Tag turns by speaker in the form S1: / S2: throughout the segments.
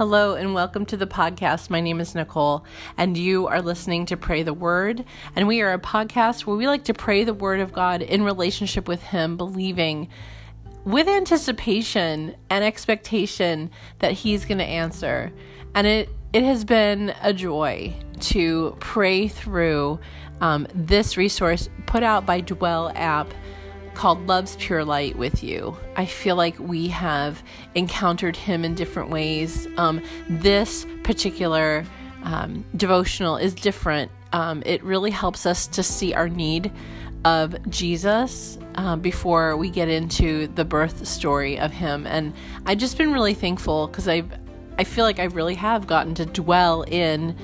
S1: Hello and welcome to the podcast. My name is Nicole, and you are listening to Pray the Word. And we are a podcast where we like to pray the Word of God in relationship with Him, believing with anticipation and expectation that He's going to answer. And it, it has been a joy to pray through um, this resource put out by Dwell app called Love's Pure Light with you. I feel like we have encountered him in different ways. Um, this particular um, devotional is different. Um, it really helps us to see our need of Jesus uh, before we get into the birth story of him. And I've just been really thankful because I've I feel like I really have gotten to dwell in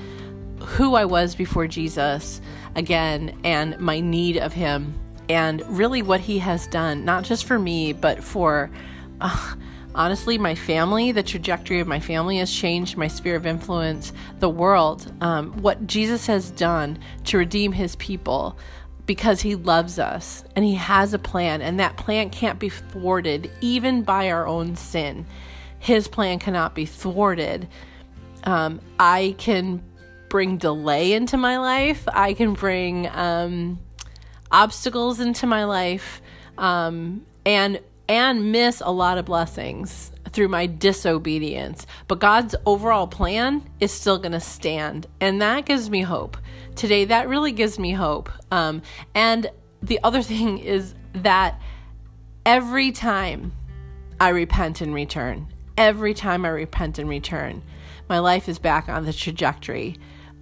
S1: who I was before Jesus again and my need of him and really what he has done, not just for me, but for uh, honestly my family. The trajectory of my family has changed, my sphere of influence, the world, um, what Jesus has done to redeem his people because he loves us and he has a plan, and that plan can't be thwarted even by our own sin. His plan cannot be thwarted. Um, I can bring delay into my life. I can bring um, obstacles into my life um, and and miss a lot of blessings through my disobedience. But God's overall plan is still going to stand, and that gives me hope today. That really gives me hope. Um, and the other thing is that every time I repent and return, every time I repent and return, my life is back on the trajectory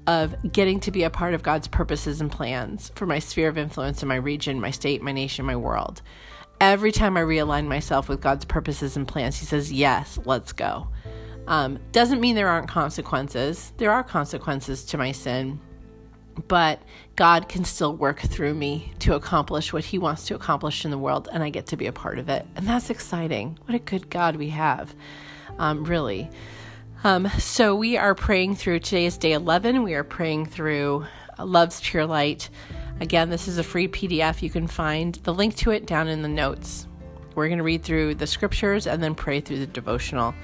S1: of getting to be a part of God's purposes and plans for my sphere of influence in my region, my state, my nation, my world. Every time I realign myself with God's purposes and plans, He says, Yes, let's go. Um, doesn't mean there aren't consequences. There are consequences to my sin, but God can still work through me to accomplish what He wants to accomplish in the world, and I get to be a part of it. And that's exciting. What a good God we have, um, really. Um, so we are praying through, today is day 11. We are praying through Love's Pure Light. Again, this is a free PDF. You can find the link to it down in the notes. We're going to read through the scriptures and then pray through the devotional.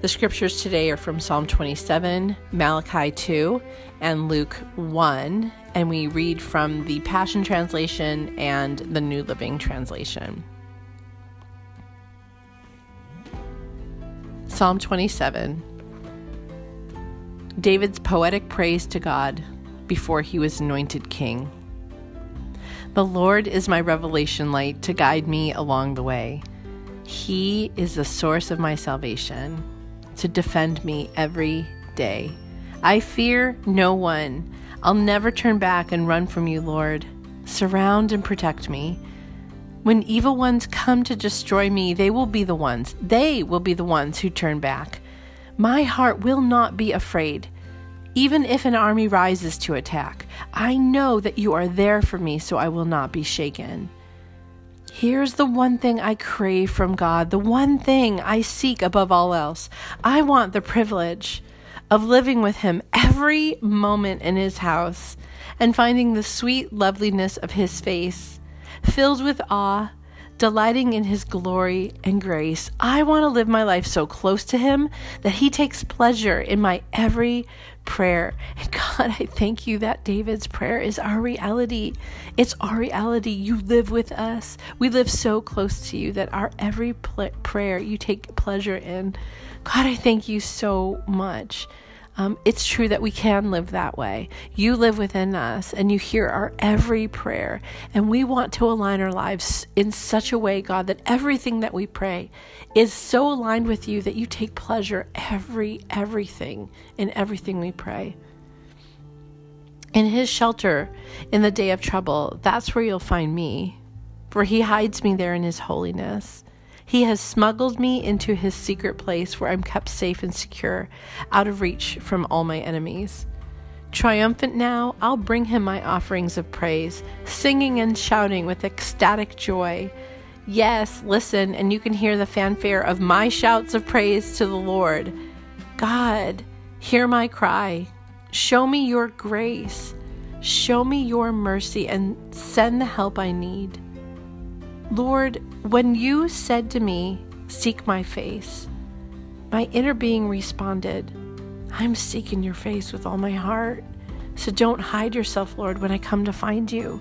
S1: The scriptures today are from Psalm 27, Malachi 2, and Luke 1, and we read from the Passion Translation and the New Living Translation. Psalm 27 David's poetic praise to God before he was anointed king. The Lord is my revelation light to guide me along the way. He is the source of my salvation to defend me every day. I fear no one. I'll never turn back and run from you, Lord. Surround and protect me. When evil ones come to destroy me, they will be the ones. They will be the ones who turn back. My heart will not be afraid. Even if an army rises to attack, I know that you are there for me, so I will not be shaken. Here's the one thing I crave from God, the one thing I seek above all else. I want the privilege of living with Him every moment in His house and finding the sweet loveliness of His face, filled with awe delighting in his glory and grace. I want to live my life so close to him that he takes pleasure in my every prayer. And God, I thank you that David's prayer is our reality. It's our reality. You live with us. We live so close to you that our every pl- prayer you take pleasure in. God, I thank you so much um, it's true that we can live that way. You live within us and you hear our every prayer. And we want to align our lives in such a way, God, that everything that we pray is so aligned with you that you take pleasure every, everything in everything we pray. In his shelter in the day of trouble, that's where you'll find me, for he hides me there in his holiness. He has smuggled me into his secret place where I'm kept safe and secure, out of reach from all my enemies. Triumphant now, I'll bring him my offerings of praise, singing and shouting with ecstatic joy. Yes, listen, and you can hear the fanfare of my shouts of praise to the Lord. God, hear my cry. Show me your grace. Show me your mercy and send the help I need. Lord, when you said to me, Seek my face, My inner being responded, I'm seeking your face with all my heart. So don't hide yourself, Lord, when I come to find you.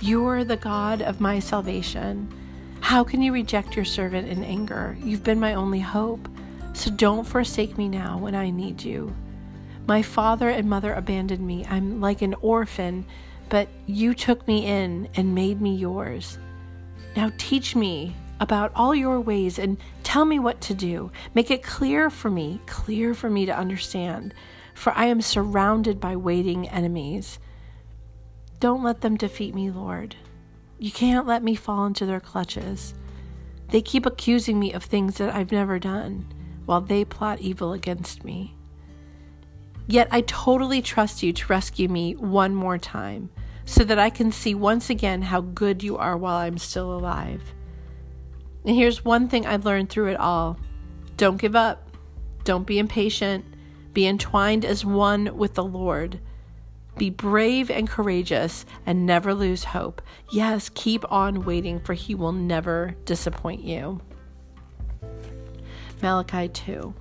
S1: You are the God of my salvation. How can you reject your servant in anger? You've been my only hope. So don't forsake me now when I need you. My father and mother abandoned me. I'm like an orphan, but you took me in and made me yours. Now teach me about all your ways and tell me what to do. Make it clear for me, clear for me to understand, for I am surrounded by waiting enemies. Don't let them defeat me, Lord. You can't let me fall into their clutches. They keep accusing me of things that I've never done while they plot evil against me. Yet I totally trust you to rescue me one more time so that I can see once again how good you are while I'm still alive. And here's one thing I've learned through it all don't give up, don't be impatient, be entwined as one with the Lord. Be brave and courageous and never lose hope. Yes, keep on waiting, for He will never disappoint you. Malachi 2.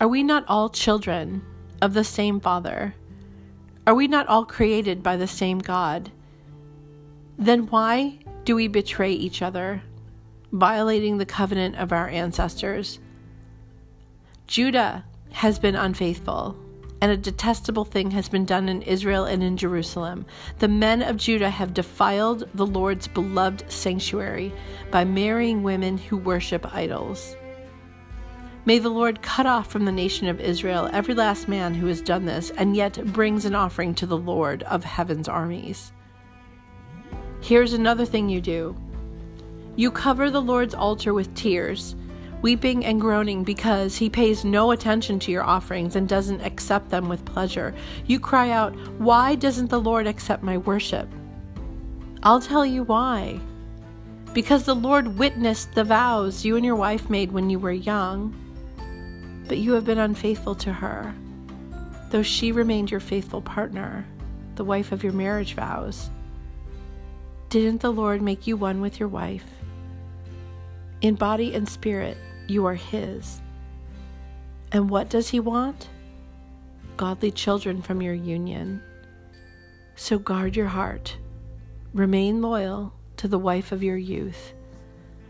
S1: Are we not all children of the same Father? Are we not all created by the same God? Then why do we betray each other, violating the covenant of our ancestors? Judah has been unfaithful and a detestable thing has been done in Israel and in Jerusalem. The men of Judah have defiled the Lord's beloved sanctuary by marrying women who worship idols. May the Lord cut off from the nation of Israel every last man who has done this and yet brings an offering to the Lord of heaven's armies. Here's another thing you do you cover the Lord's altar with tears weeping and groaning because he pays no attention to your offerings and doesn't accept them with pleasure. You cry out, Why doesn't the Lord accept my worship? I'll tell you why. Because the Lord witnessed the vows you and your wife made when you were young, but you have been unfaithful to her, though she remained your faithful partner, the wife of your marriage vows. Didn't the Lord make you one with your wife? In body and spirit, you are His. And what does He want? Godly children from your union. So guard your heart. Remain loyal to the wife of your youth.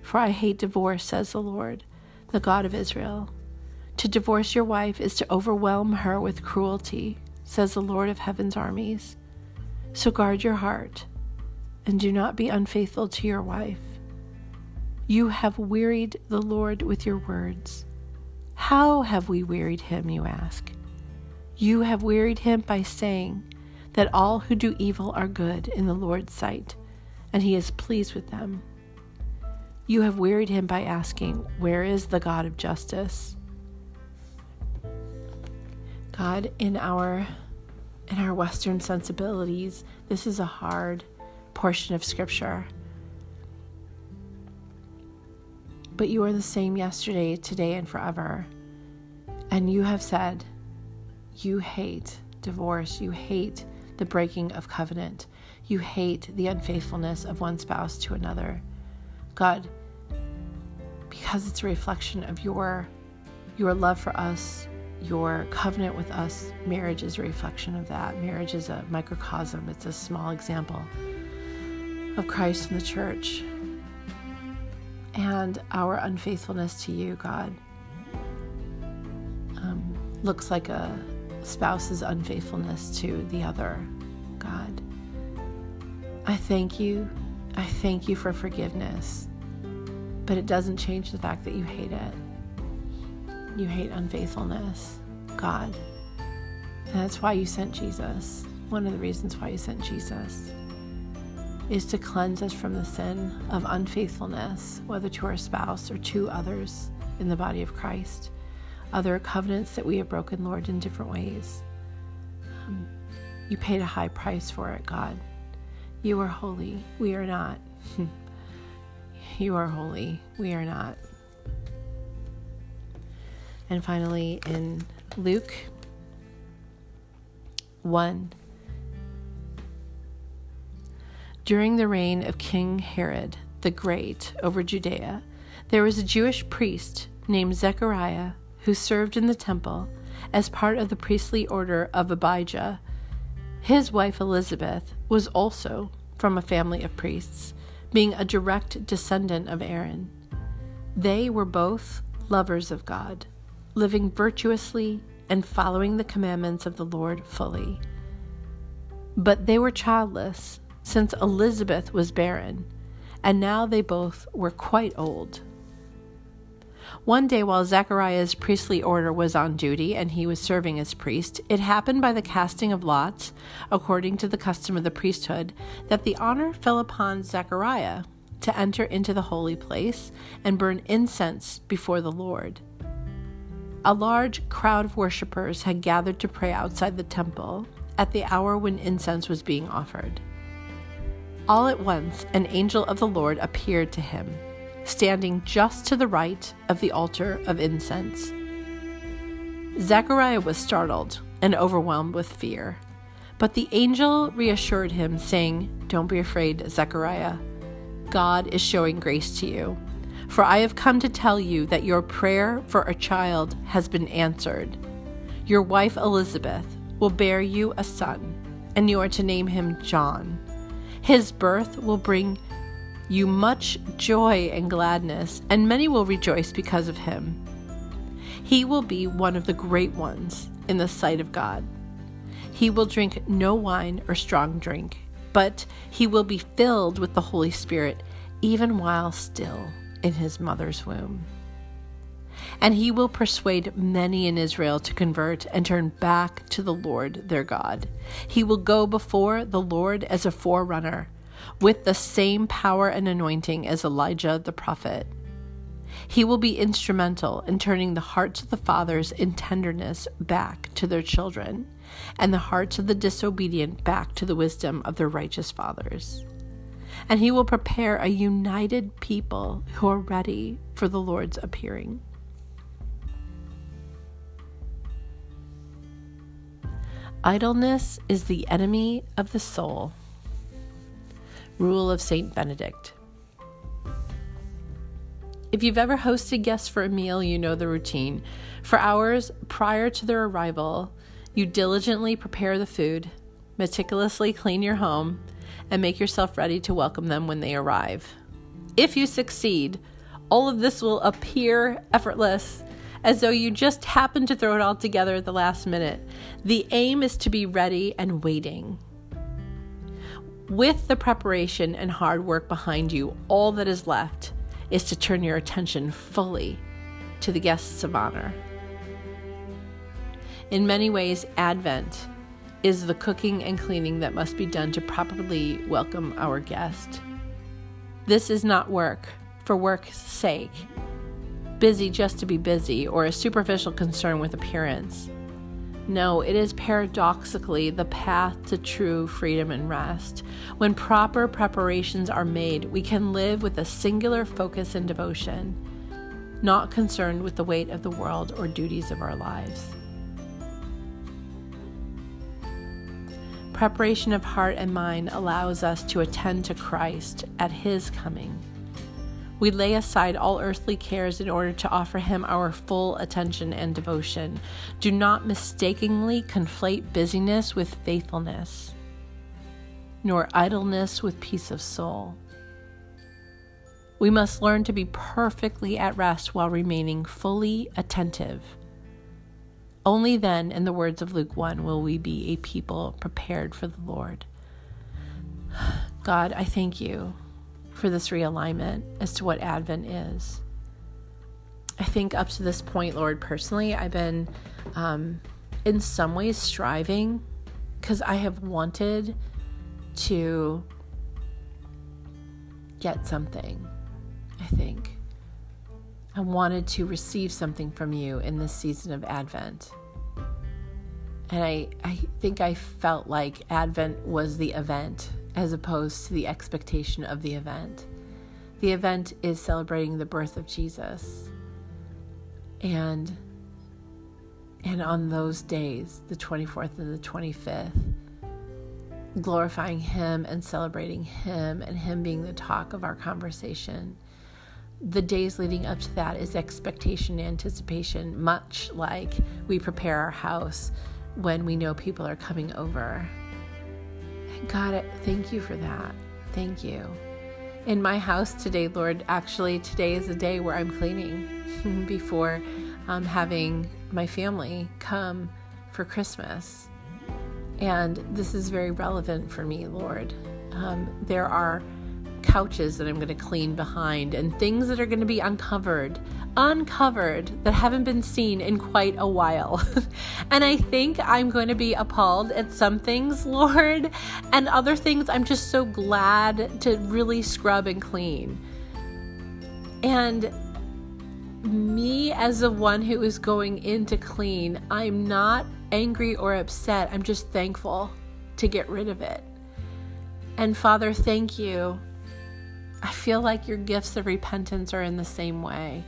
S1: For I hate divorce, says the Lord, the God of Israel. To divorce your wife is to overwhelm her with cruelty, says the Lord of heaven's armies. So guard your heart and do not be unfaithful to your wife. You have wearied the Lord with your words. How have we wearied him, you ask? You have wearied him by saying that all who do evil are good in the Lord's sight, and he is pleased with them. You have wearied him by asking, Where is the God of justice? God, in our in our Western sensibilities, this is a hard portion of Scripture. but you are the same yesterday, today, and forever. And you have said you hate divorce, you hate the breaking of covenant, you hate the unfaithfulness of one spouse to another. God, because it's a reflection of your your love for us, your covenant with us, marriage is a reflection of that. Marriage is a microcosm, it's a small example of Christ and the church and our unfaithfulness to you, God, um, looks like a spouse's unfaithfulness to the other, God. I thank you. I thank you for forgiveness, but it doesn't change the fact that you hate it. You hate unfaithfulness, God. And that's why you sent Jesus. One of the reasons why you sent Jesus is to cleanse us from the sin of unfaithfulness, whether to our spouse or to others in the body of Christ, other covenants that we have broken, Lord, in different ways. You paid a high price for it, God. You are holy. We are not. you are holy. We are not. And finally, in Luke 1 During the reign of King Herod the Great over Judea, There was a Jewish priest named Zechariah who served in the temple as part of the priestly order of Abijah. His wife Elizabeth was also from a family of priests, being a direct descendant of Aaron. They were both lovers of God, living virtuously and following the commandments of the Lord fully. But they were childless, since Elizabeth was barren, and now they both were quite old. One day, while Zechariah's priestly order was on duty and he was serving as priest, it happened by the casting of lots, according to the custom of the priesthood, that the honor fell upon Zechariah to enter into the holy place and burn incense before the Lord. A large crowd of worshippers had gathered to pray outside the temple at the hour when incense was being offered. All at once, an angel of the Lord appeared to him, standing just to the right of the altar of incense. Zechariah was startled and overwhelmed with fear. But the angel reassured him, saying, Don't be afraid, Zechariah. God is showing grace to you. For I have come to tell you that your prayer for a child has been answered. Your wife Elizabeth will bear you a son, and you are to name him John. His birth will bring you much joy and gladness, and many will rejoice because of him. He will be one of the great ones in the sight of God. He will drink no wine or strong drink, but he will be filled with the Holy Spirit even while still in his mother's womb. And he will persuade many in Israel to convert and turn back to the Lord their God. He will go before the Lord as a forerunner, with the same power and anointing as Elijah the prophet. He will be instrumental in turning the hearts of the fathers in tenderness back to their children, and the hearts of the disobedient back to the wisdom of their righteous fathers and he will prepare a united people who are ready for the Lord's appearing. Idleness is the enemy of the soul. Rule of St. Benedict. If you've ever hosted guests for a meal, you know the routine. For hours prior to their arrival, you diligently prepare the food, meticulously clean your home, and make yourself ready to welcome them when they arrive. If you succeed, all of this will appear effortless, as though you just happened to throw it all together at the last minute. The aim is to be ready and waiting. With the preparation and hard work behind you, all that is left is to turn your attention fully to the guests of honor. In many ways, Advent is the cooking and cleaning that must be done to properly welcome our guest. This is not work for work's sake, busy just to be busy, or a superficial concern with appearance. No, it is paradoxically the path to true freedom and rest. When proper preparations are made, we can live with a singular focus and devotion, not concerned with the weight of the world or duties of our lives. Preparation of heart and mind allows us to attend to Christ at His coming. We lay aside all earthly cares in order to offer Him our full attention and devotion. Do not mistakenly conflate busyness with faithfulness, nor idleness with peace of soul. We must learn to be perfectly at rest while remaining fully attentive only then, in the words of Luke 1, will we be a people prepared for the Lord. God, I thank you for this realignment as to what Advent is. I think up to this point, Lord, personally, I've been um, in some ways striving because I have wanted to get something, I think. I wanted to receive something from you in this season of Advent. And I, I think I felt like Advent was the event as opposed to the expectation of the event. The event is celebrating the birth of Jesus. And and on those days, the 24th and the 25th, glorifying him and celebrating him and him being the talk of our conversation the days leading up to that is expectation and anticipation, much like we prepare our house when we know people are coming over. God, thank you for that. Thank you. In my house today, Lord, actually, today is a day where I'm cleaning before um, having my family come for Christmas. And this is very relevant for me, Lord. Um, there are couches that I'm going to clean behind and things that are going to be uncovered, uncovered that haven't been seen in quite a while. and I think I'm going to be appalled at some things, Lord, and other things I'm just so glad to really scrub and clean. And me as the one who is going in to clean, I'm not angry or upset. I'm just thankful to get rid of it. And Father, thank you I feel like your gifts of repentance are in the same way.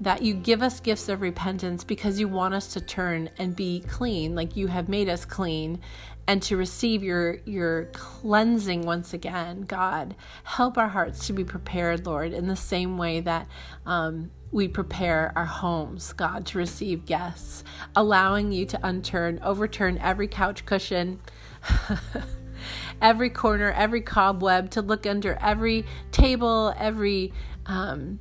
S1: That you give us gifts of repentance because you want us to turn and be clean, like you have made us clean, and to receive your your cleansing once again. God, help our hearts to be prepared, Lord, in the same way that um, we prepare our homes, God, to receive guests, allowing you to unturn, overturn every couch cushion. every corner, every cobweb, to look under every table, every um,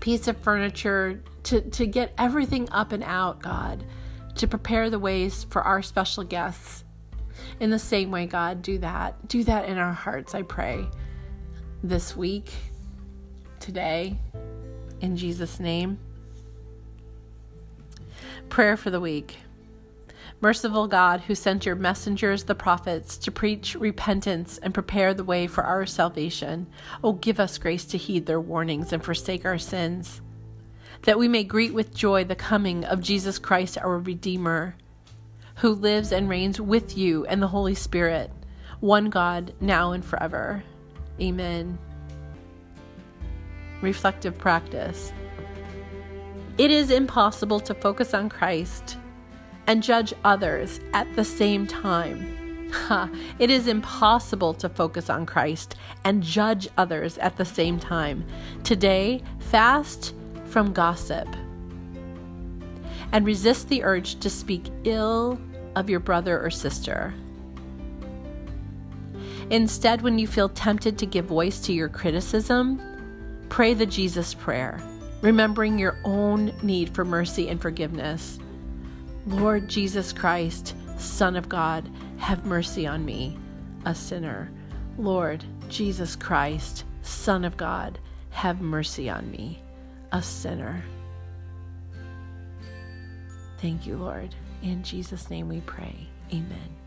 S1: piece of furniture, to, to get everything up and out, God, to prepare the ways for our special guests. In the same way, God, do that. Do that in our hearts, I pray, this week, today, in Jesus' name. Prayer for the week. Merciful God, who sent your messengers, the prophets, to preach repentance and prepare the way for our salvation, oh, give us grace to heed their warnings and forsake our sins, that we may greet with joy the coming of Jesus Christ, our Redeemer, who lives and reigns with you and the Holy Spirit, one God, now and forever. Amen. Reflective practice. It is impossible to focus on Christ and judge others at the same time. Ha, it is impossible to focus on Christ and judge others at the same time. Today, fast from gossip and resist the urge to speak ill of your brother or sister. Instead, when you feel tempted to give voice to your criticism, pray the Jesus prayer, remembering your own need for mercy and forgiveness. Lord Jesus Christ, Son of God, have mercy on me, a sinner. Lord Jesus Christ, Son of God, have mercy on me, a sinner. Thank you, Lord. In Jesus' name we pray. Amen.